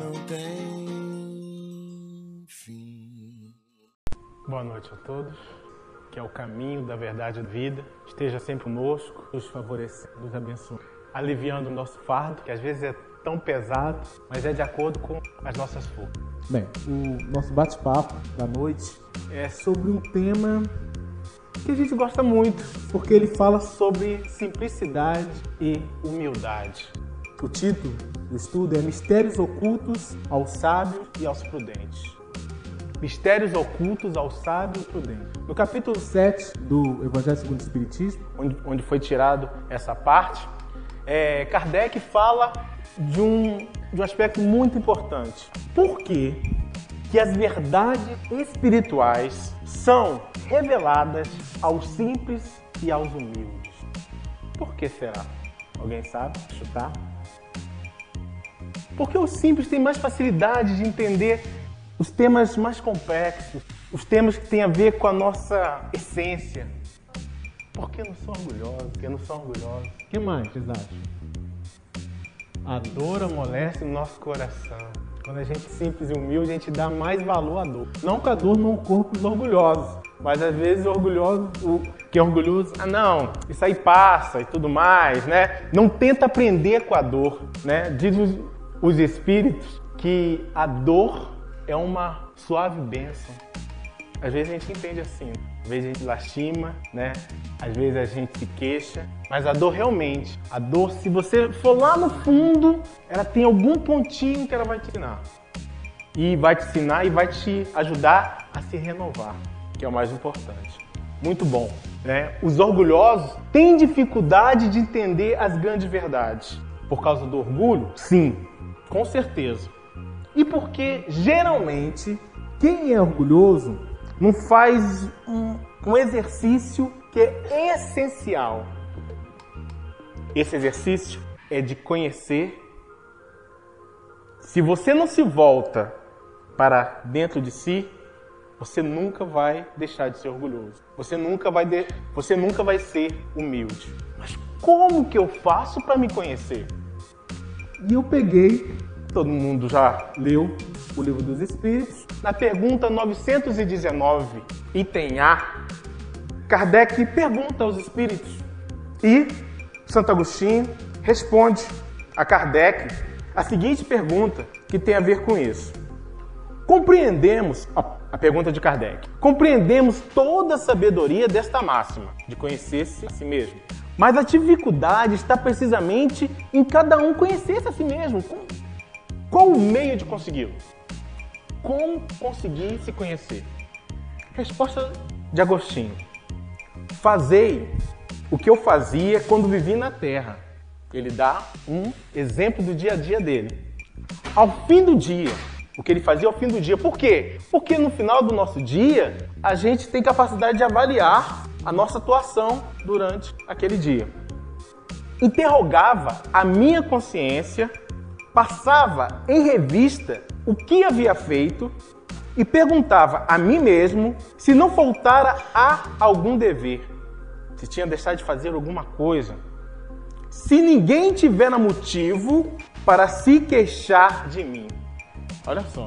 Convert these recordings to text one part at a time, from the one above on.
não tem fim. Boa noite a todos. Que é o caminho da verdade e da vida. Esteja sempre conosco, nos favorecendo, nos abençoando, aliviando o nosso fardo, que às vezes é tão pesado, mas é de acordo com as nossas forças. Bem, o nosso bate-papo da noite é sobre um tema que a gente gosta muito, porque ele fala sobre simplicidade e humildade. O título do estudo é Mistérios Ocultos aos Sábios e aos Prudentes. Mistérios ocultos aos sábios e prudentes. No capítulo 7 do Evangelho segundo o Espiritismo, onde, onde foi tirado essa parte, é, Kardec fala de um, de um aspecto muito importante. Por quê? que as verdades espirituais são reveladas aos simples e aos humildes? Por que será? Alguém sabe chutar? Porque os simples têm mais facilidade de entender os temas mais complexos, os temas que têm a ver com a nossa essência. Porque não são orgulhosos, porque não são orgulhosos. O que mais vocês acham? A dor amolece o nosso coração. Quando a gente é simples e humilde, a gente dá mais valor à dor. Não que a dor não corpo os orgulhosos, mas às vezes o orgulhoso, o que é orgulhoso, ah não, isso aí passa e tudo mais, né? Não tenta aprender com a dor, né? Diz os, os espíritos que a dor é uma suave bênção. Às vezes a gente entende assim, às vezes a gente lastima, né? Às vezes a gente se queixa, mas a dor realmente, a dor, se você for lá no fundo, ela tem algum pontinho que ela vai te ensinar. E vai te ensinar e vai te ajudar a se renovar, que é o mais importante. Muito bom. Né? Os orgulhosos têm dificuldade de entender as grandes verdades. Por causa do orgulho? Sim, com certeza. E porque geralmente quem é orgulhoso não faz um, um exercício que é essencial. Esse exercício é de conhecer. Se você não se volta para dentro de si, você nunca vai deixar de ser orgulhoso. Você nunca vai, de... você nunca vai ser humilde. Mas como que eu faço para me conhecer? E eu peguei, todo mundo já leu o livro dos Espíritos, na pergunta 919, item A, Kardec pergunta aos Espíritos e Santo Agostinho responde a Kardec a seguinte pergunta que tem a ver com isso. Compreendemos, a pergunta de Kardec, compreendemos toda a sabedoria desta máxima, de conhecer-se a si mesmo. Mas a dificuldade está precisamente em cada um conhecer-se a si mesmo. Qual o meio de consegui-lo? Como conseguir se conhecer? Resposta de Agostinho: Fazei o que eu fazia quando vivi na terra. Ele dá um exemplo do dia a dia dele. Ao fim do dia, o que ele fazia ao fim do dia. Por quê? Porque no final do nosso dia, a gente tem capacidade de avaliar a nossa atuação durante aquele dia. Interrogava a minha consciência, passava em revista o que havia feito e perguntava a mim mesmo se não faltara a algum dever se tinha deixado de fazer alguma coisa. Se ninguém tiver motivo para se queixar de mim. Olha só.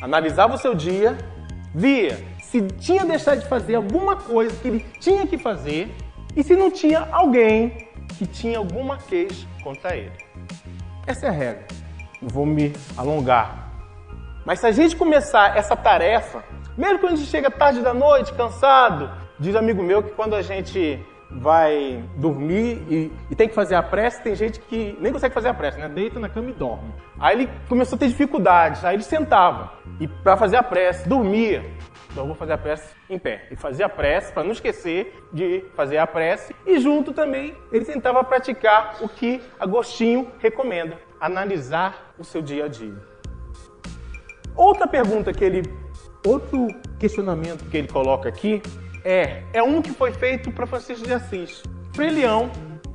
Analisava o seu dia, via se tinha deixado de fazer alguma coisa que ele tinha que fazer e se não tinha alguém que tinha alguma queixa contra ele. Essa é a regra. Não vou me alongar. Mas se a gente começar essa tarefa, mesmo quando a gente chega tarde da noite, cansado, Diz um amigo meu que quando a gente vai dormir e, e, tem que fazer a prece, tem gente que nem consegue fazer a prece, né? Deita na cama e dorme. Aí ele começou a ter dificuldades, aí ele sentava e para fazer a prece, dormia. Então eu vou fazer a prece em pé. E fazia a prece para não esquecer de fazer a prece e junto também ele tentava praticar o que Agostinho recomenda, analisar o seu dia a dia. Outra pergunta que ele outro questionamento que ele coloca aqui é, é um que foi feito para Francisco de Assis. Frei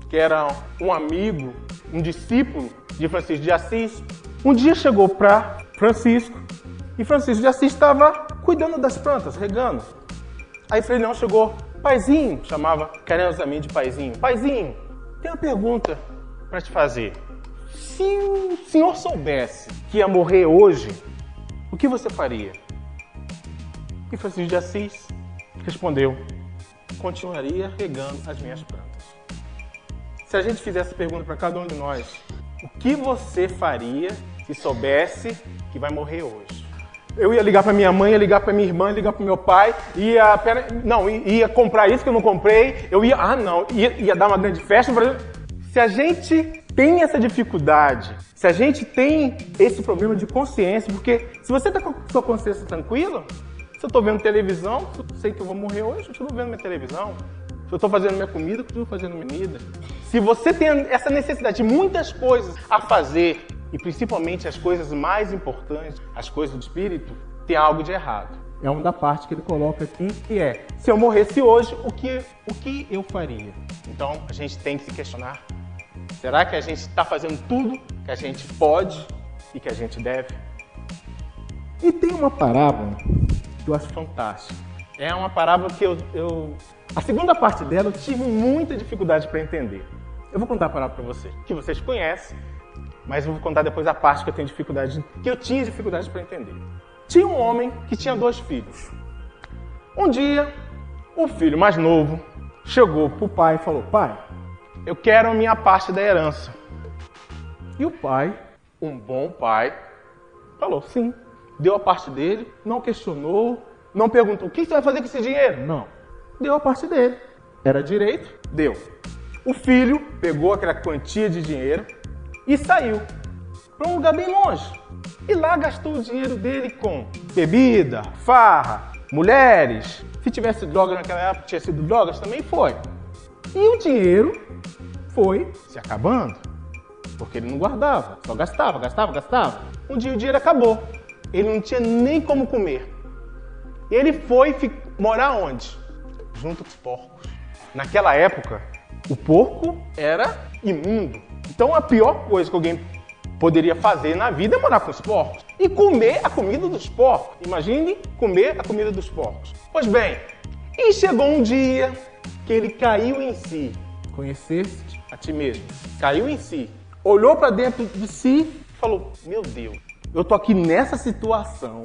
que era um amigo, um discípulo de Francisco de Assis, um dia chegou para Francisco e Francisco de Assis estava cuidando das plantas, regando. Aí Frei Leão chegou, paizinho, chamava carinhosamente de paizinho, paizinho, tem uma pergunta para te fazer. se o senhor soubesse que ia morrer hoje, o que você faria? E Francisco de Assis respondeu: continuaria regando as minhas plantas. Se a gente fizesse essa pergunta para cada um de nós, o que você faria se soubesse que vai morrer hoje? Eu ia ligar para minha mãe, ia ligar para minha irmã, ia ligar para meu pai, ia, pera, não, ia comprar isso que eu não comprei, eu ia, ah não, ia, ia dar uma grande festa. Se a gente tem essa dificuldade, se a gente tem esse problema de consciência, porque se você está com a sua consciência tranquila, se eu estou vendo televisão, eu sei que eu vou morrer hoje, eu estou vendo minha televisão. Se eu estou fazendo minha comida, eu estou fazendo minha comida. Se você tem essa necessidade de muitas coisas a fazer, e principalmente as coisas mais importantes, as coisas do espírito, tem algo de errado. É uma da parte que ele coloca aqui, que é: se eu morresse hoje, o que, o que eu faria? Então a gente tem que se questionar: será que a gente está fazendo tudo que a gente pode e que a gente deve? E tem uma parábola que eu acho fantástica. É uma parábola que eu, eu. A segunda parte dela eu tive muita dificuldade para entender. Eu vou contar a parábola para vocês, que vocês conhecem, mas eu vou contar depois a parte que eu tenho dificuldade, que eu tinha dificuldade para entender. Tinha um homem que tinha dois filhos. Um dia, o filho mais novo chegou para o pai e falou: Pai, eu quero a minha parte da herança. E o pai, um bom pai, falou: Sim. Deu a parte dele, não questionou, não perguntou: O que você vai fazer com esse dinheiro? Não. Deu a parte dele. Era direito? Deu. O filho pegou aquela quantia de dinheiro e saiu para um lugar bem longe. E lá gastou o dinheiro dele com bebida, farra, mulheres. Se tivesse droga naquela época, tinha sido drogas, também foi. E o dinheiro foi se acabando, porque ele não guardava, só gastava, gastava, gastava. Um dia o dinheiro acabou, ele não tinha nem como comer. Ele foi morar onde? Junto com os porcos. Naquela época, o porco era imundo. Então a pior coisa que alguém poderia fazer na vida é morar com os porcos e comer a comida dos porcos. Imagine comer a comida dos porcos. Pois bem, e chegou um dia que ele caiu em si. Conhecesse a ti mesmo. Caiu em si. Olhou para dentro de si e falou: Meu Deus, eu tô aqui nessa situação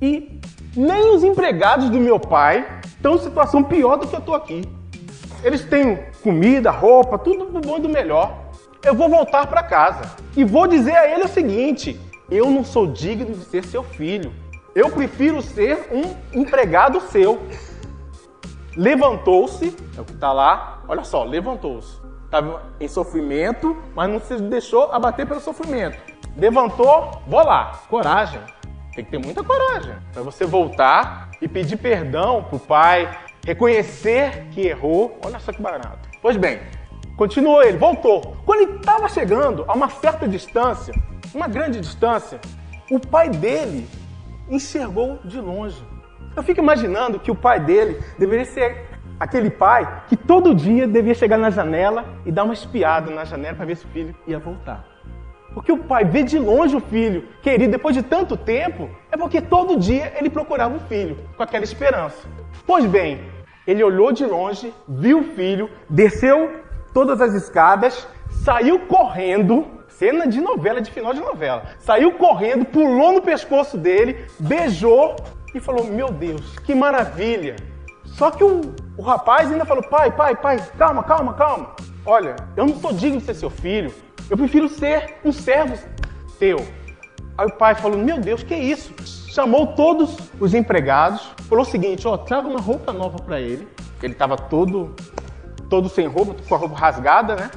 e nem os empregados do meu pai estão em situação pior do que eu tô aqui. Eles têm comida, roupa, tudo do bom e do melhor. Eu vou voltar para casa e vou dizer a ele o seguinte: eu não sou digno de ser seu filho. Eu prefiro ser um empregado seu. Levantou-se, é o que está lá, olha só, levantou-se. Estava em sofrimento, mas não se deixou abater pelo sofrimento. Levantou, vou lá, coragem. Tem que ter muita coragem para você voltar e pedir perdão para o pai, reconhecer que errou. Olha só que barato. Pois bem, continuou ele, voltou. Quando ele estava chegando a uma certa distância, uma grande distância, o pai dele enxergou de longe. Eu fico imaginando que o pai dele deveria ser aquele pai que todo dia devia chegar na janela e dar uma espiada na janela para ver se o filho ia voltar. Porque o pai vê de longe o filho querido depois de tanto tempo, é porque todo dia ele procurava o filho com aquela esperança. Pois bem, ele olhou de longe, viu o filho, desceu todas as escadas, saiu correndo, cena de novela, de final de novela. Saiu correndo, pulou no pescoço dele, beijou e falou: Meu Deus, que maravilha! Só que o, o rapaz ainda falou: Pai, pai, pai, calma, calma, calma. Olha, eu não sou digno de ser seu filho. Eu prefiro ser um servo teu. Aí o pai falou: Meu Deus, que isso? chamou todos os empregados, falou o seguinte: ó, traga uma roupa nova para ele. Ele estava todo, todo sem roupa, com a roupa rasgada, né?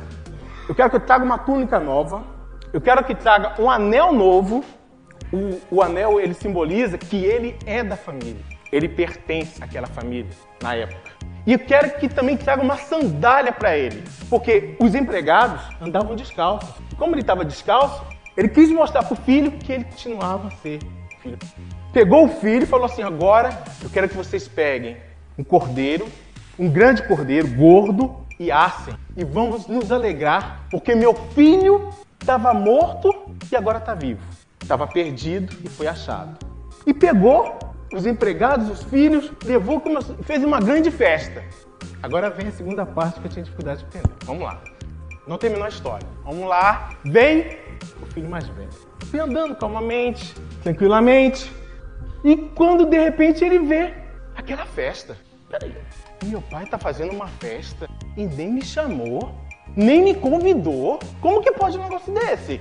Eu quero que traga uma túnica nova. Eu quero que traga um anel novo. O, o anel ele simboliza que ele é da família. Ele pertence àquela família na época. E eu quero que também traga uma sandália para ele, porque os empregados andavam descalços. Como ele estava descalço, ele quis mostrar para o filho que ele continuava a ser filho. Pegou o filho e falou assim: agora eu quero que vocês peguem um cordeiro, um grande cordeiro, gordo, e assem. E vamos nos alegrar, porque meu filho estava morto e agora está vivo. Estava perdido e foi achado. E pegou os empregados, os filhos, levou, fez uma grande festa. Agora vem a segunda parte que eu tinha dificuldade de entender. Vamos lá. Não terminou a história. Vamos lá. Vem o filho mais velho. Vem andando calmamente, tranquilamente. E quando de repente ele vê aquela festa. Peraí, meu pai tá fazendo uma festa e nem me chamou, nem me convidou. Como que pode um negócio desse?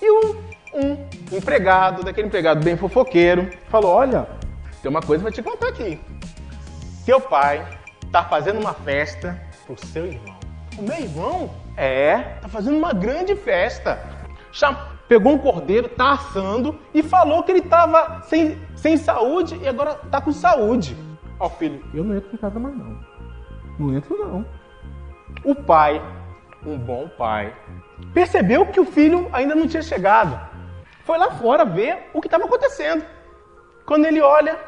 E um, um empregado, daquele empregado bem fofoqueiro, falou: Olha, tem uma coisa pra te contar aqui. Seu pai tá fazendo uma festa pro seu irmão. O meu irmão? É, tá fazendo uma grande festa. Pegou um cordeiro, tá assando e falou que ele tava sem, sem saúde e agora tá com saúde. Ó, oh, filho. Eu não entro em casa mais não. Não entro não. O pai, um bom pai, percebeu que o filho ainda não tinha chegado. Foi lá fora ver o que estava acontecendo. Quando ele olha,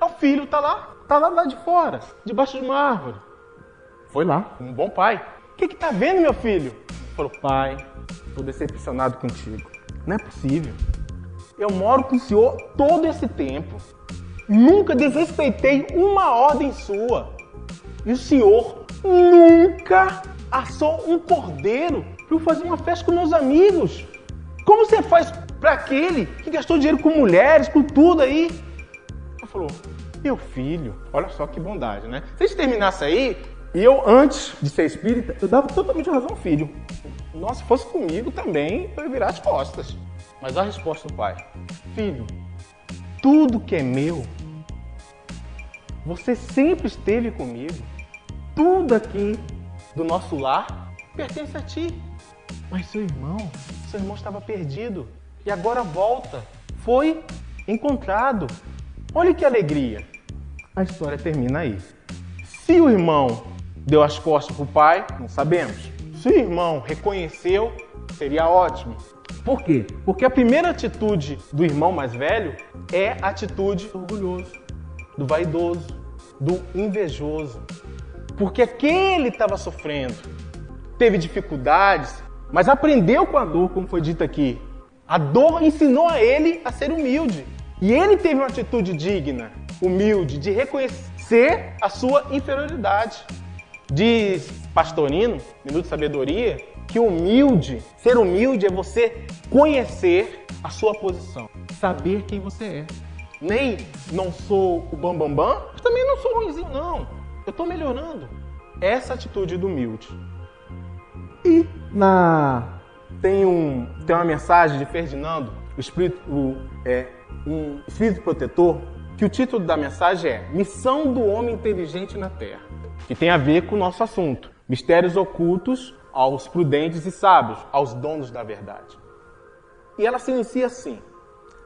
o filho tá lá, tá lá, lá de fora, debaixo de uma árvore. Foi lá, um bom pai que que tá vendo, meu filho? Falou, pai, estou decepcionado contigo. Não é possível. Eu moro com o senhor todo esse tempo. Nunca desrespeitei uma ordem sua. E o senhor nunca assou um cordeiro para eu fazer uma festa com meus amigos. Como você faz para aquele que gastou dinheiro com mulheres, com tudo aí? Ele falou, meu filho, olha só que bondade, né? Se a gente terminasse aí, e eu, antes de ser espírita, eu dava totalmente razão ao filho. Nossa, se fosse comigo também, eu ia virar as costas. Mas a resposta do pai: Filho, tudo que é meu, você sempre esteve comigo. Tudo aqui do nosso lar pertence a ti. Mas seu irmão, seu irmão estava perdido e agora volta. Foi encontrado. Olha que alegria. A história termina aí. Se o irmão deu as costas para o pai? Não sabemos. Se o irmão reconheceu, seria ótimo. Por quê? Porque a primeira atitude do irmão mais velho é a atitude do orgulhoso, do vaidoso, do invejoso. Porque aquele estava sofrendo, teve dificuldades, mas aprendeu com a dor, como foi dito aqui. A dor ensinou a ele a ser humilde. E ele teve uma atitude digna, humilde, de reconhecer a sua inferioridade. Diz Pastorino, Minuto de Sabedoria, que humilde, ser humilde é você conhecer a sua posição, saber quem você é. Nem não sou o bambambam, bam, bam, também não sou ruimzinho, não. Eu estou melhorando. Essa atitude do humilde. E na tem um tem uma mensagem de Ferdinando, o espírito o, é um espírito protetor, que o título da mensagem é Missão do homem inteligente na Terra que tem a ver com o nosso assunto: mistérios ocultos aos prudentes e sábios, aos donos da verdade. E ela se inicia assim: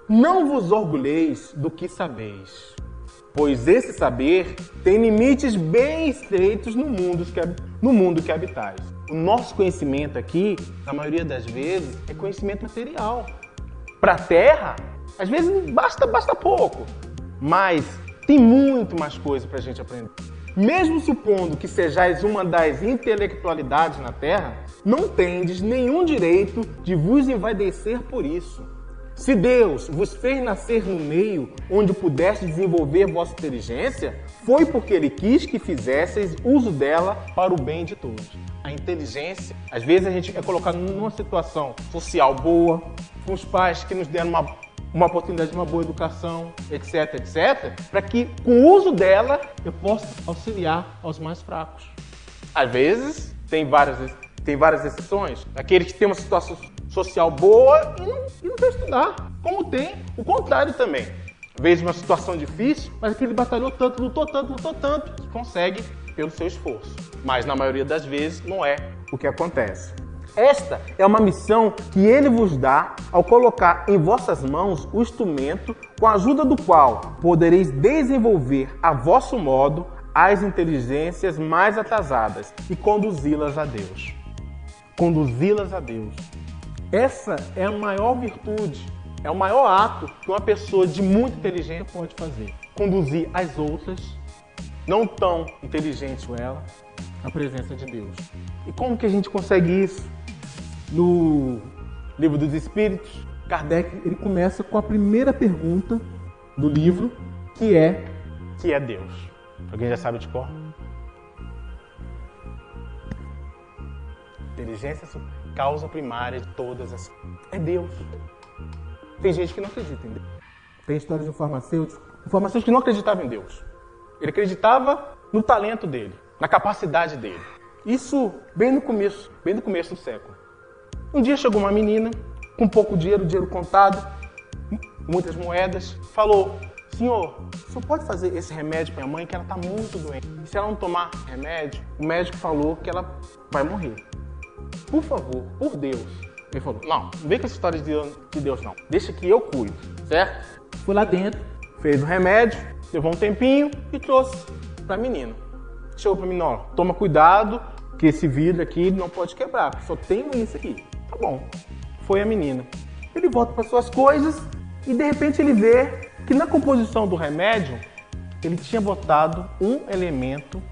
Não vos orgulheis do que sabeis, pois esse saber tem limites bem estreitos no mundo que, no mundo que habitais. O nosso conhecimento aqui, na maioria das vezes, é conhecimento material. Para a Terra, às vezes basta, basta pouco, mas tem muito mais coisa para a gente aprender. Mesmo supondo que sejais uma das intelectualidades na terra, não tendes nenhum direito de vos envaidecer por isso. Se Deus vos fez nascer no meio onde pudeste desenvolver vossa inteligência, foi porque Ele quis que fizesseis uso dela para o bem de todos. A inteligência, às vezes a gente é colocado numa situação social boa, com os pais que nos deram uma uma oportunidade de uma boa educação, etc, etc, para que com o uso dela eu possa auxiliar aos mais fracos. Às vezes, tem várias, tem várias exceções. Aqueles que têm uma situação social boa e não, e não quer estudar. Como tem o contrário também. Vezes uma situação difícil, mas aquele batalhou tanto, lutou tanto, lutou tanto, que consegue pelo seu esforço. Mas na maioria das vezes não é o que acontece. Esta é uma missão que ele vos dá ao colocar em vossas mãos o instrumento com a ajuda do qual podereis desenvolver a vosso modo as inteligências mais atrasadas e conduzi-las a Deus. Conduzi-las a Deus. Essa é a maior virtude, é o maior ato que uma pessoa de muita inteligência pode fazer. Conduzir as outras, não tão inteligentes com ela, à presença de Deus. E como que a gente consegue isso? No Livro dos Espíritos, Kardec ele começa com a primeira pergunta do livro, que é que é Deus. Alguém já sabe de cor? inteligência causa primária de todas as. É Deus. Tem gente que não acredita em Deus. Tem histórias de um farmacêutico. Um farmacêutico que não acreditava em Deus. Ele acreditava no talento dele, na capacidade dele. Isso bem no começo, bem no começo do século. Um dia chegou uma menina com pouco dinheiro, dinheiro contado, muitas moedas, falou: Senhor, o senhor pode fazer esse remédio para minha mãe que ela está muito doente? E se ela não tomar remédio, o médico falou que ela vai morrer. Por favor, por Deus. Ele falou: Não, não vem com essa história de Deus, não. Deixa que eu cuido, certo? Fui lá dentro, fez o remédio, levou um tempinho e trouxe para a menina. Chegou para mim: Não, toma cuidado, que esse vidro aqui não pode quebrar, só tem isso aqui. Tá bom. Foi a menina. Ele volta para suas coisas e de repente ele vê que na composição do remédio ele tinha botado um elemento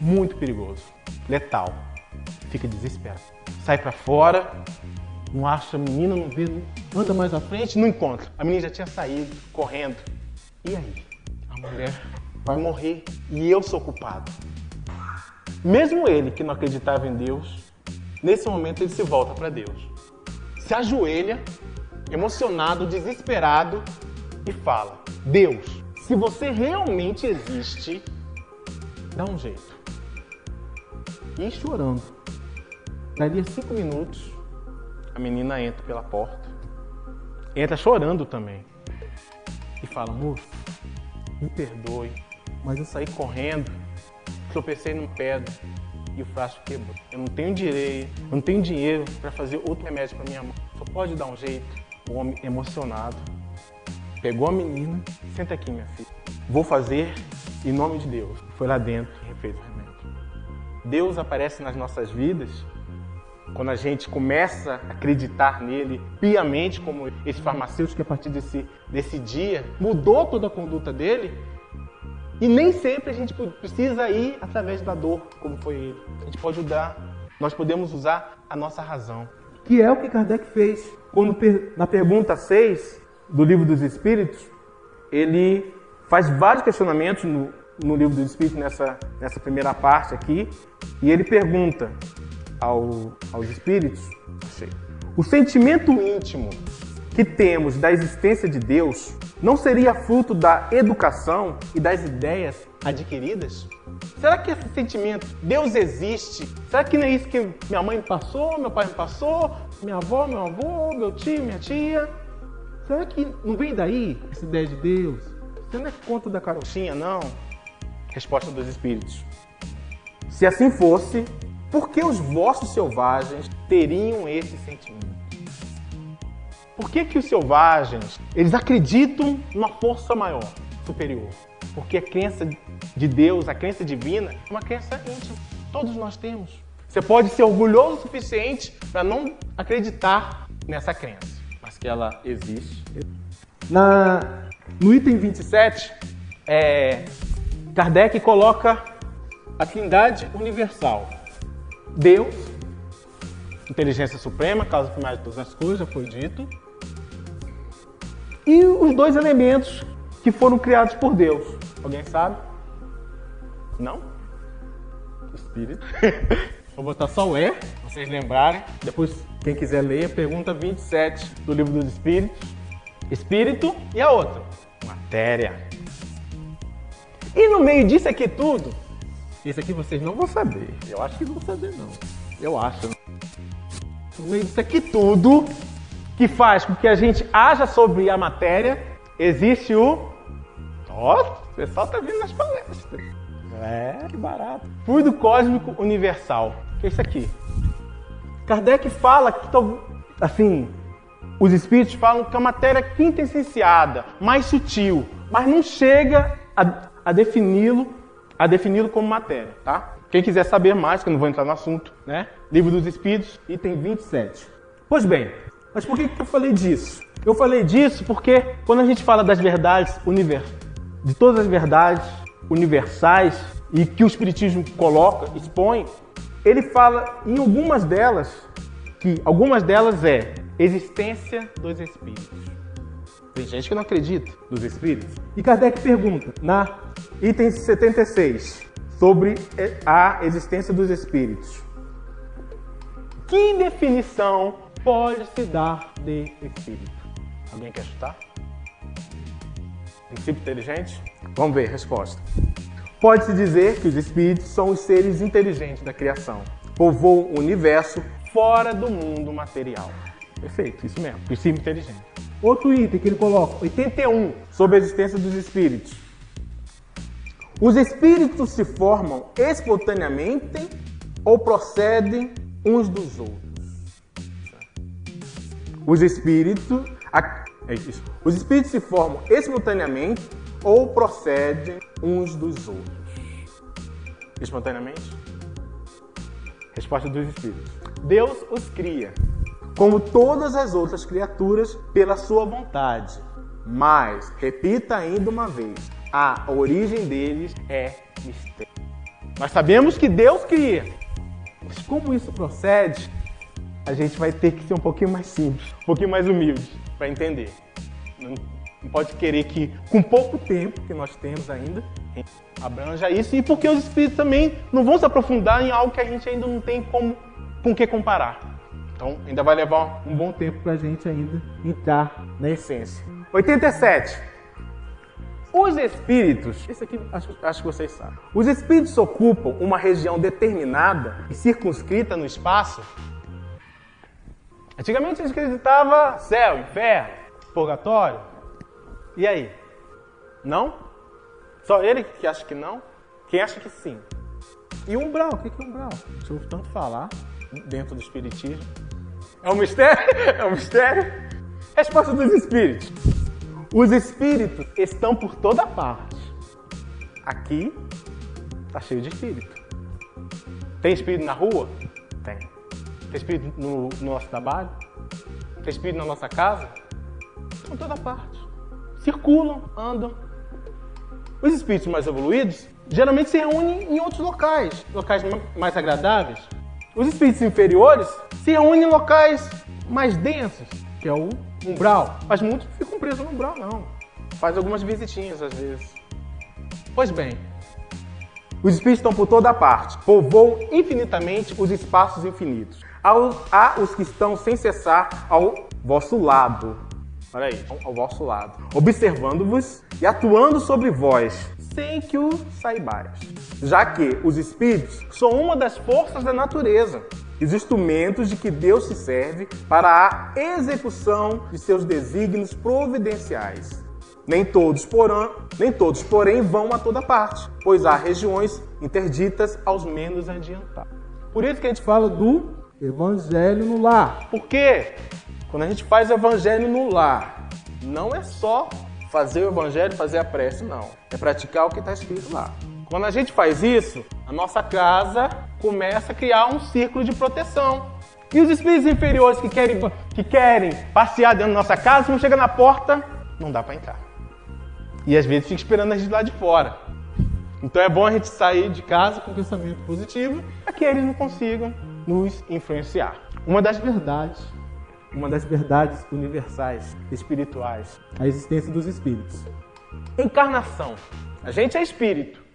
muito perigoso, letal. Fica desesperado. Sai para fora, não acha a menina, não vê, anda mais à frente, não encontra. A menina já tinha saído, correndo. E aí? A mulher vai morrer e eu sou culpado. Mesmo ele que não acreditava em Deus, nesse momento ele se volta para Deus. Se ajoelha, emocionado, desesperado e fala: Deus, se você realmente existe, dá um jeito. E chorando. Dali a cinco minutos, a menina entra pela porta. Entra chorando também. E fala: Moço, me perdoe, mas eu saí correndo tropecei num pedra e o frasco quebrou. Eu não tenho direito, eu não tenho dinheiro para fazer outro remédio para minha mãe. Só pode dar um jeito. O homem emocionado pegou a menina, senta aqui, minha filha. Vou fazer em nome de Deus. Foi lá dentro e refez o remédio. Deus aparece nas nossas vidas quando a gente começa a acreditar nele piamente, como esse farmacêutico que a partir desse, desse dia mudou toda a conduta dele, e nem sempre a gente precisa ir através da dor, como foi ele. A gente pode ajudar, nós podemos usar a nossa razão. Que é o que Kardec fez. Quando na pergunta 6 do Livro dos Espíritos, ele faz vários questionamentos no, no Livro dos Espíritos, nessa, nessa primeira parte aqui, e ele pergunta ao, aos espíritos: o sentimento íntimo que temos da existência de Deus não seria fruto da educação e das ideias adquiridas? Será que esse sentimento, Deus existe? Será que não é isso que minha mãe me passou, meu pai me passou, minha avó, meu avô, meu tio, minha tia? Será que não vem daí essa ideia de Deus? Você não é conta da carochinha, não? Resposta dos Espíritos. Se assim fosse, por que os vossos selvagens teriam esse sentimento? Por que, que os selvagens eles acreditam numa força maior, superior? Porque a crença de Deus, a crença divina, é uma crença íntima. Todos nós temos. Você pode ser orgulhoso o suficiente para não acreditar nessa crença, mas que ela existe. Na, no item 27, é, Kardec coloca a trindade universal. Deus, inteligência suprema, causa primária de todas as coisas, já foi dito e os dois elementos que foram criados por Deus. Alguém sabe? Não? Espírito. Vou botar só o E, vocês lembrarem. Depois, quem quiser ler, pergunta 27 do livro dos Espíritos. Espírito e a outra? Matéria. E no meio disso aqui tudo, isso aqui vocês não vão saber. Eu acho que não vão saber, não. Eu acho. Meio disso aqui tudo, que faz com que a gente haja sobre a matéria, existe o. Ó, o pessoal tá vindo nas palestras. É, que barato. Fluido cósmico universal. Que é isso aqui? Kardec fala que, assim, os espíritos falam que a matéria é quintessenciada, mais sutil, mas não chega a, a defini-lo a defini-lo como matéria, tá? Quem quiser saber mais, que eu não vou entrar no assunto, né? Livro dos Espíritos, item 27. Pois bem, mas por que, que eu falei disso? Eu falei disso porque quando a gente fala das verdades universais, de todas as verdades universais e que o Espiritismo coloca, expõe, ele fala em algumas delas, que algumas delas é existência dos espíritos. Tem gente que não acredita nos espíritos. E Kardec pergunta, na item 76, sobre a existência dos espíritos. Que definição pode se dar de espírito? Alguém quer chutar? Princípio inteligente? Vamos ver, resposta. Pode-se dizer que os espíritos são os seres inteligentes da criação, povoam o universo fora do mundo material. Perfeito, isso mesmo. Princípio inteligente. Outro item que ele coloca, 81, sobre a existência dos espíritos. Os espíritos se formam espontaneamente ou procedem uns dos outros? Os espíritos, é. Os espíritos se formam espontaneamente ou procedem uns dos outros? Espontaneamente? Resposta dos espíritos. Deus os cria, como todas as outras criaturas, pela sua vontade. Mas, repita ainda uma vez, a origem deles é mistério. Nós sabemos que Deus cria, mas como isso procede, a gente vai ter que ser um pouquinho mais simples, um pouquinho mais humilde para entender. Não, não pode querer que, com pouco tempo que nós temos ainda, abranja isso, e porque os espíritos também não vão se aprofundar em algo que a gente ainda não tem como, com que comparar. Então, ainda vai levar um bom tempo para a gente ainda entrar na essência. 87. Os espíritos, isso aqui acho, acho que vocês sabem. Os espíritos ocupam uma região determinada e circunscrita no espaço. Antigamente a gente acreditava céu, inferno, purgatório. E aí? Não? Só ele que acha que não? Quem acha que sim? E umbral, o que é umbral? Eu ouvo tanto falar dentro do espiritismo. É um mistério? É um mistério? Resposta dos espíritos. Os espíritos estão por toda parte. Aqui está cheio de espírito. Tem espírito na rua? Tem. Tem espírito no, no nosso trabalho? Tem espírito na nossa casa? Estão por toda parte. Circulam, andam. Os espíritos mais evoluídos geralmente se reúnem em outros locais, locais mais agradáveis. Os espíritos inferiores se reúnem em locais mais densos, que é o umbral. Mas muitos ficam presos no umbral, não. Faz algumas visitinhas às vezes. Pois bem, os espíritos estão por toda parte, povoam infinitamente os espaços infinitos. Há os que estão sem cessar ao vosso lado. Olha aí, ao vosso lado. Observando-vos e atuando sobre vós, sem que o saibais. Já que os espíritos são uma das forças da natureza os instrumentos de que Deus se serve para a execução de seus desígnios providenciais. Nem todos, porém, nem todos, porém, vão a toda parte, pois há regiões interditas aos menos adiantados. Por isso que a gente fala do evangelho no lar. Por quê? Quando a gente faz o evangelho no lar, não é só fazer o evangelho, fazer a prece, não. É praticar o que está escrito lá. Quando a gente faz isso, a nossa casa começa a criar um círculo de proteção. E os espíritos inferiores que querem, que querem passear dentro da nossa casa, quando chega na porta, não dá para entrar. E às vezes fica esperando a gente lá de fora. Então é bom a gente sair de casa com pensamento positivo para que eles não consigam nos influenciar. Uma das verdades, uma das verdades universais, espirituais, a existência dos espíritos. Encarnação. A gente é espírito,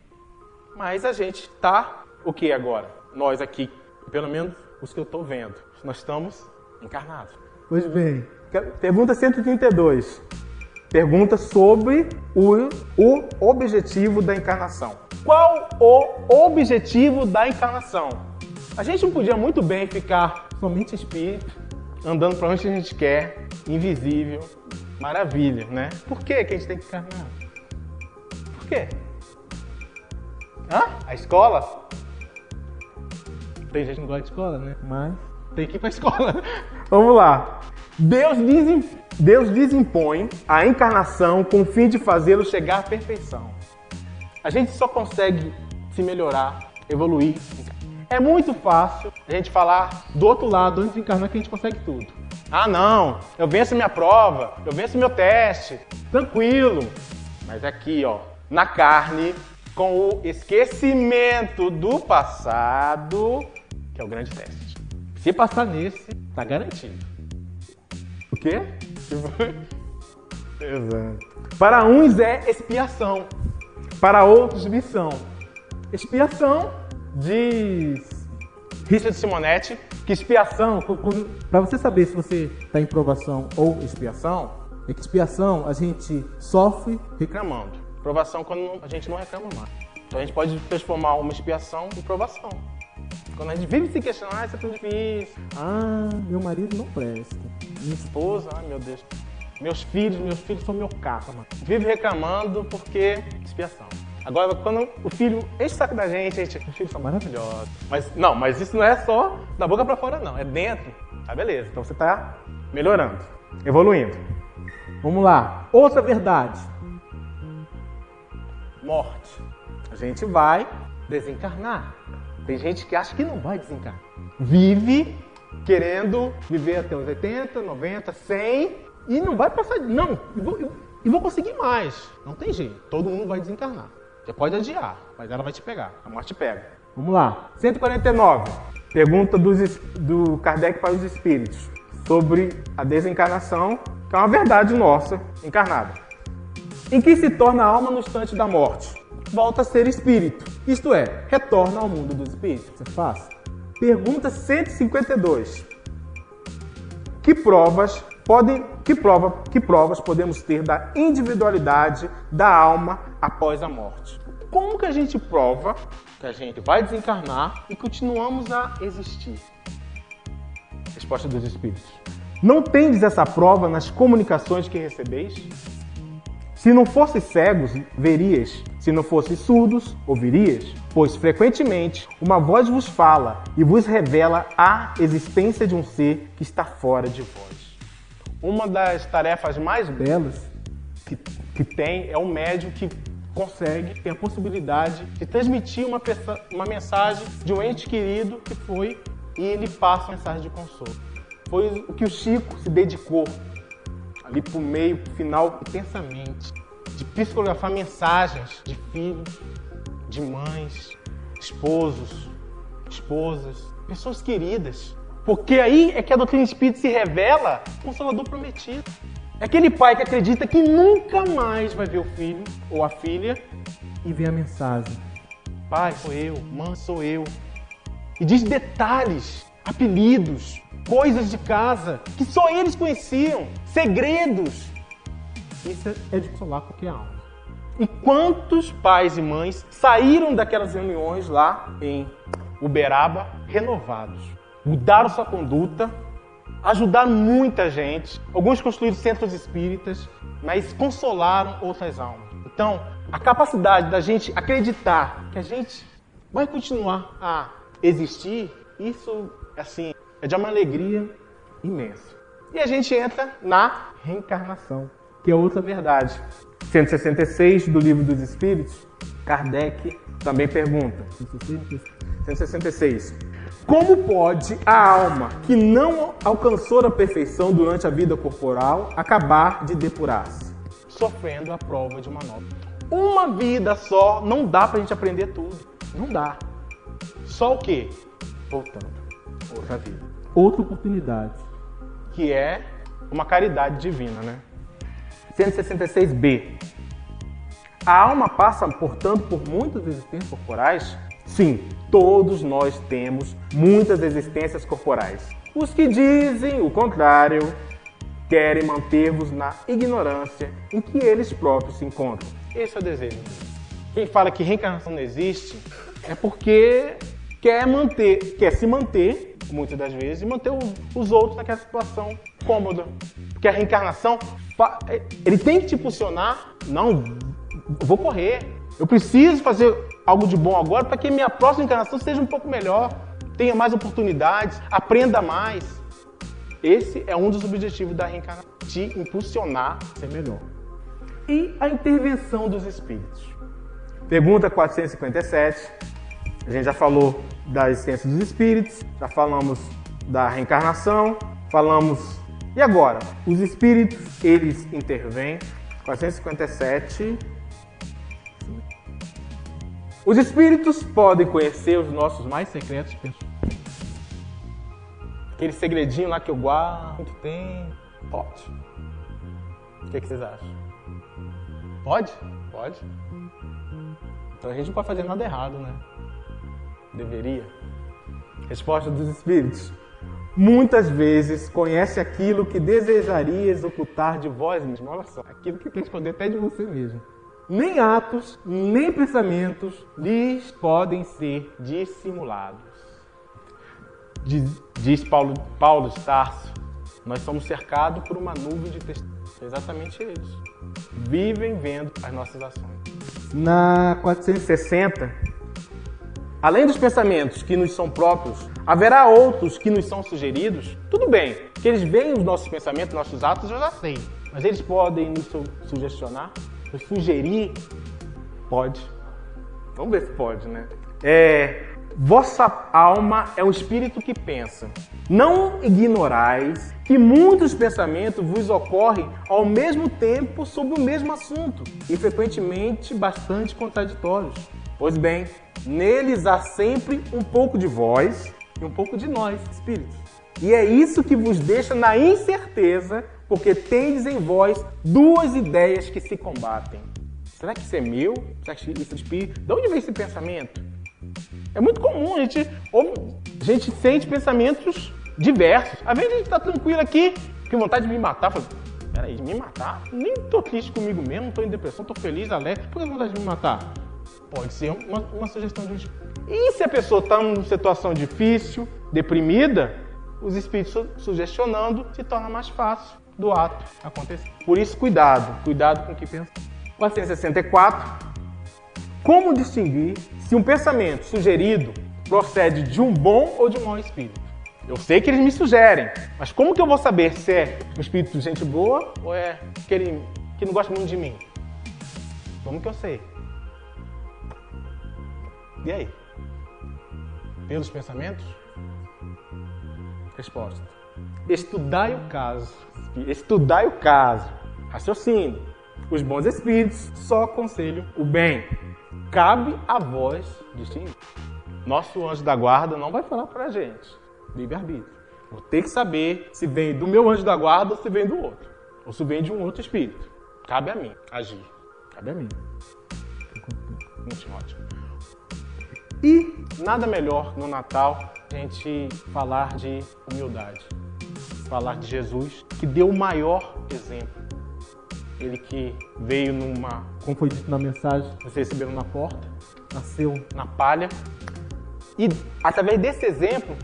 mas a gente está o que agora? Nós aqui, pelo menos os que eu estou vendo, nós estamos encarnados. Pois bem. Pergunta 132. Pergunta sobre o, o objetivo da encarnação. Qual o objetivo da encarnação? A gente não podia muito bem ficar somente espírito, andando para onde a gente quer, invisível, maravilha, né? Por que, que a gente tem que encarnar? Por quê? Hã? A escola? Tem gente que não gosta de escola, né? Mas tem que ir pra escola. Vamos lá. Deus, desem, Deus desimpõe a encarnação com o fim de fazê-lo chegar à perfeição. A gente só consegue se melhorar, evoluir. É muito fácil a gente falar do outro lado, antes de encarnar, que a gente consegue tudo. Ah, não, eu venço minha prova, eu venço meu teste, tranquilo. Mas aqui, ó, na carne, com o esquecimento do passado, que é o grande teste. Se passar nesse, tá garantido. O quê? Exato. Para uns é expiação, para outros missão. Expiação diz Richard Simonetti, Que expiação, para você saber se você está em provação ou expiação, é que expiação a gente sofre reclamando. Provação quando a gente não reclama mais. Então a gente pode transformar uma expiação em provação. Quando a gente vive se questionando, ah, isso é tudo difícil. Ah, meu marido não presta. Minha esposa, ai meu Deus. Meus filhos, meus filhos são meu karma. Vive reclamando porque expiação. Agora, quando o filho enche o saco da gente, a gente, os filhos são maravilhosos. Mas não, mas isso não é só da boca para fora, não. É dentro. Tá beleza. Então você tá melhorando, evoluindo. Vamos lá. Outra verdade. Morte. A gente vai desencarnar. Tem gente que acha que não vai desencarnar. Vive querendo viver até os 80, 90, 100 e não vai passar. Não, e vou, e vou conseguir mais. Não tem jeito. Todo mundo vai desencarnar. Você pode adiar, mas ela vai te pegar. A morte pega. Vamos lá. 149. Pergunta dos, do Kardec para os espíritos sobre a desencarnação, que é uma verdade nossa encarnada. Em que se torna alma no instante da morte? Volta a ser espírito. Isto é, retorna ao mundo dos espíritos. Isso é fácil. Pergunta 152. Que provas podem, que, prova, que provas podemos ter da individualidade da alma após a morte? Como que a gente prova que a gente vai desencarnar e continuamos a existir? Resposta dos Espíritos. Não tendes essa prova nas comunicações que recebeis? Se não fosses cegos, verias. Se não fosses surdos, ouvirias. Pois frequentemente uma voz vos fala e vos revela a existência de um ser que está fora de vós uma das tarefas mais belas que, que tem é o médium que consegue, tem a possibilidade de transmitir uma, uma mensagem de um ente querido que foi e ele passa a mensagem de consolo. Foi o que o Chico se dedicou ali para o meio, pro final, intensamente, de psicografar mensagens de filhos, de mães, esposos, esposas, pessoas queridas porque aí é que a doutrina espírita se revela consolador prometido. É aquele pai que acredita que nunca mais vai ver o filho ou a filha e vê a mensagem. Pai, sou eu, mãe, sou eu. E diz detalhes, apelidos, coisas de casa que só eles conheciam, segredos. Isso é de consolar qualquer alma. E quantos pais e mães saíram daquelas reuniões lá em Uberaba renovados? mudaram sua conduta, ajudaram muita gente. Alguns construíram centros espíritas, mas consolaram outras almas. Então, a capacidade da gente acreditar que a gente vai continuar a existir, isso, assim, é de uma alegria imensa. E a gente entra na reencarnação, que é outra verdade. 166 do Livro dos Espíritos, Kardec também pergunta. 166. Como pode a alma que não alcançou a perfeição durante a vida corporal acabar de depurar-se? Sofrendo a prova de uma nova. Uma vida só não dá pra gente aprender tudo. Não dá. Só o quê? Voltando. Outra vida. Outra oportunidade. Que é uma caridade divina, né? 166b. A alma passa, portanto, por muitas existências corporais Sim, todos nós temos muitas existências corporais. Os que dizem o contrário querem manter-vos na ignorância em que eles próprios se encontram. Esse é o desejo. Quem fala que reencarnação não existe é porque quer manter, quer se manter, muitas das vezes, e manter os outros naquela situação cômoda. Porque a reencarnação, ele tem que te impulsionar, não, vou correr, eu preciso fazer algo de bom agora para que minha próxima encarnação seja um pouco melhor, tenha mais oportunidades, aprenda mais. Esse é um dos objetivos da reencarnação, te impulsionar a ser melhor. E a intervenção dos espíritos. Pergunta 457. A gente já falou da existência dos espíritos, já falamos da reencarnação, falamos. E agora? Os espíritos, eles intervêm. 457 os espíritos podem conhecer os nossos mais secretos pensamentos. Aquele segredinho lá que eu guardo muito tempo. Pode. O que, é que vocês acham? Pode? Pode. Então a gente não pode fazer nada errado, né? Deveria. Resposta dos espíritos. muitas vezes conhece aquilo que desejarias ocultar de vós mesmo. Olha só, aquilo que quer esconder até de você mesmo. Nem atos, nem pensamentos lhes podem ser dissimulados. Diz, diz Paulo, Paulo de Tarso, nós somos cercados por uma nuvem de testemunhos. Exatamente eles. Vivem vendo as nossas ações. Na 460, além dos pensamentos que nos são próprios, haverá outros que nos são sugeridos? Tudo bem, que eles veem os nossos pensamentos, nossos atos, eu já sei. Mas eles podem nos sugestionar? Nos sugerir? Pode. Vamos ver se pode, né? É, Vossa alma é um espírito que pensa. Não ignorais que muitos pensamentos vos ocorrem ao mesmo tempo sobre o mesmo assunto e frequentemente bastante contraditórios. Pois bem, neles há sempre um pouco de vós e um pouco de nós, espíritos. E é isso que vos deixa na incerteza, porque tendes em vós duas ideias que se combatem. Será que isso é meu? Será que isso é espírito? De onde vem esse pensamento? É muito comum, a gente, a gente sente pensamentos diversos. Às vezes a gente está tranquilo aqui, com vontade de me matar. Fala, peraí, me matar? Nem tô triste comigo mesmo, tô em depressão, tô feliz, alegre. Por que vontade de me matar? Pode ser uma, uma sugestão de E se a pessoa está numa situação difícil, deprimida, os espíritos sugestionando se torna mais fácil do ato acontecer. Por isso, cuidado, cuidado com o que pensa. 464. Como distinguir se um pensamento sugerido procede de um bom ou de um mau espírito? Eu sei que eles me sugerem, mas como que eu vou saber se é um espírito de gente boa ou é aquele que não gosta muito de mim? Como que eu sei? E aí? Pelos pensamentos? Resposta. Estudai o caso. Estudai o caso. Raciocínio. Os bons espíritos só aconselham o bem cabe a vós distinguir. Nosso anjo da guarda não vai falar pra gente. Livre-arbítrio. Vou ter que saber se vem do meu anjo da guarda ou se vem do outro. Ou se vem de um outro espírito. Cabe a mim agir. Cabe a mim. Muito ótimo. E nada melhor no Natal a gente falar de humildade. Falar de Jesus, que deu o maior exemplo ele que veio numa, como foi dito na mensagem, vocês receberam na porta, nasceu na palha. E através desse exemplo,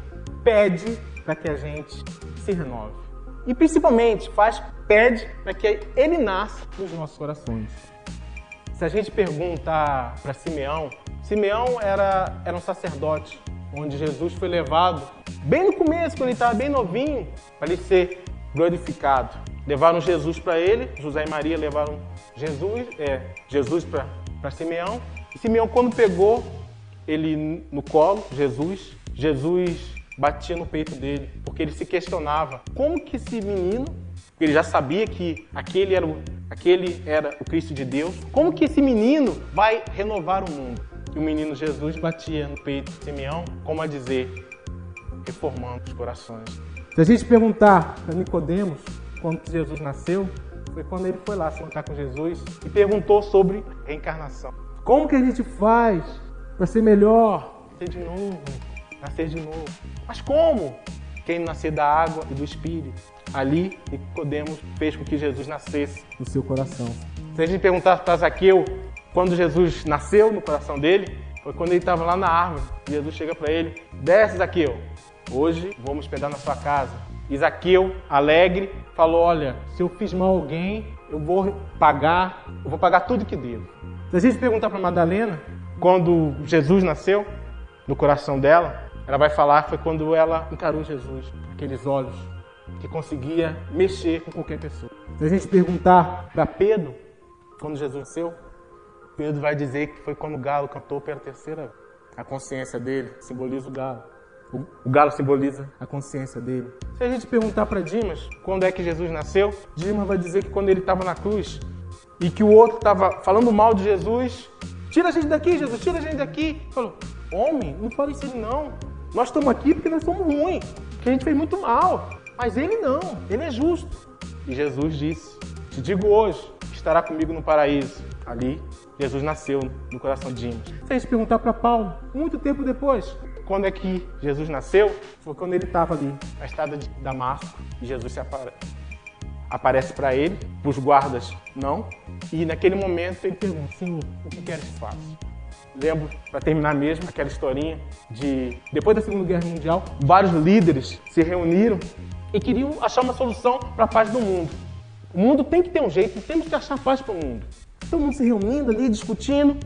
pede para que a gente se renove. E principalmente faz, pede para que ele nasça nos nossos corações. Se a gente pergunta para Simeão, Simeão era, era um sacerdote, onde Jesus foi levado bem no começo, quando ele estava bem novinho, para ele ser glorificado. Levaram Jesus para ele, José e Maria levaram Jesus, é, Jesus para Simeão. E Simeão, quando pegou ele no colo, Jesus, Jesus batia no peito dele, porque ele se questionava como que esse menino, ele já sabia que aquele era, o, aquele era o Cristo de Deus, como que esse menino vai renovar o mundo? E o menino Jesus batia no peito de Simeão, como a dizer, reformando os corações. Se a gente perguntar para Nicodemos quando Jesus nasceu, foi quando ele foi lá se encontrar com Jesus e perguntou sobre reencarnação. Como que a gente faz para ser melhor? Nascer de novo, nascer de novo. Mas como? Quem nascer da água e do Espírito. Ali, Nicodemos fez com que Jesus nascesse no seu coração. Se a gente perguntar para Zaqueu quando Jesus nasceu no coração dele, foi quando ele estava lá na árvore. Jesus chega para ele: Desce, Zaqueu, hoje vamos hospedar na sua casa. Isaqueu, alegre, falou: Olha, se eu fiz mal a alguém, eu vou pagar, eu vou pagar tudo que devo. Se a gente perguntar para Madalena, quando Jesus nasceu, no coração dela, ela vai falar que foi quando ela encarou Jesus, aqueles olhos que conseguia mexer com qualquer pessoa. Se a gente perguntar para Pedro, quando Jesus nasceu, Pedro vai dizer que foi quando o galo cantou pela terceira vez. A consciência dele simboliza o galo. O galo simboliza a consciência dele. Se a gente perguntar para Dimas quando é que Jesus nasceu, Dimas vai dizer que quando ele estava na cruz e que o outro estava falando mal de Jesus, tira a gente daqui, Jesus, tira a gente daqui. Falou, homem, não fale isso não. Nós estamos aqui porque nós somos ruins, que a gente fez muito mal. Mas ele não, ele é justo. E Jesus disse: Te digo hoje, estará comigo no paraíso. Ali, Jesus nasceu no coração de Dimas. Se a gente perguntar para Paulo, muito tempo depois, Quando é que Jesus nasceu? foi quando ele estava ali. Na estrada de Damasco. E Jesus se apare... aparece para ele, para os guardas não. E naquele momento ele pergunta: Senhor, o que queres que faça? Lembro, para terminar mesmo, aquela historinha de depois da Segunda Guerra Mundial, vários líderes se reuniram e queriam achar uma solução para a paz do mundo. O mundo tem que ter um jeito, temos que achar paz para o mundo. Todo mundo se reunindo ali, discutindo,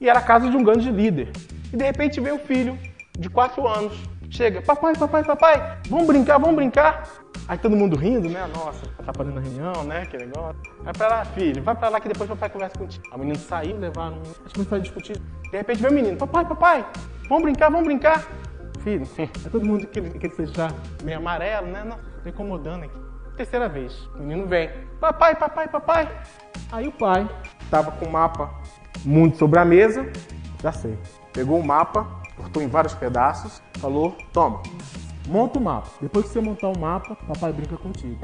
e era a casa de um grande líder. E de repente veio o filho, de quatro anos, chega, papai, papai, papai, vamos brincar, vamos brincar. Aí todo mundo rindo, né? Nossa, atrapalhando a reunião, né? Que negócio. Vai pra lá, filho, vai pra lá que depois papai conversa contigo. Aí o menino saiu, levaram, acho que a discutir. De repente veio o menino, papai, papai, vamos brincar, vamos brincar. Filho, é todo mundo que que seja meio amarelo, né? Não, tô incomodando aqui. Terceira vez, o menino vem, papai, papai, papai. Aí o pai tava com o mapa mundo sobre a mesa, já sei. Pegou o mapa, cortou em vários pedaços, falou, toma, Monta o mapa. Depois que você montar o mapa, papai brinca contigo.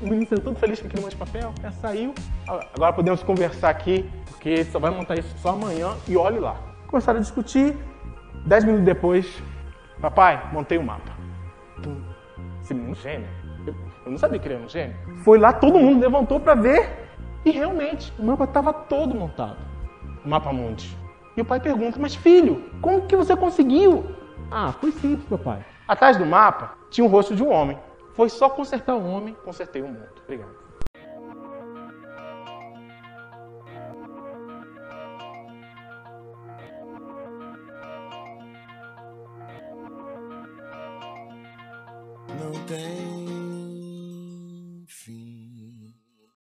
O menino saiu todo feliz com aquele monte de papel, já saiu. Agora podemos conversar aqui, porque só vai montar isso só amanhã e olhe lá. Começaram a discutir. Dez minutos depois, papai, montei o mapa. Esse menino é um gênio. Eu, eu não sabia que ele era um gênio. Foi lá, todo mundo levantou para ver. E realmente, o mapa estava todo montado. O mapa mundi. E o pai pergunta, mas filho, como que você conseguiu? Ah, foi simples, papai. Atrás do mapa tinha o rosto de um homem. Foi só consertar o homem, consertei o mundo. Obrigado. Não tem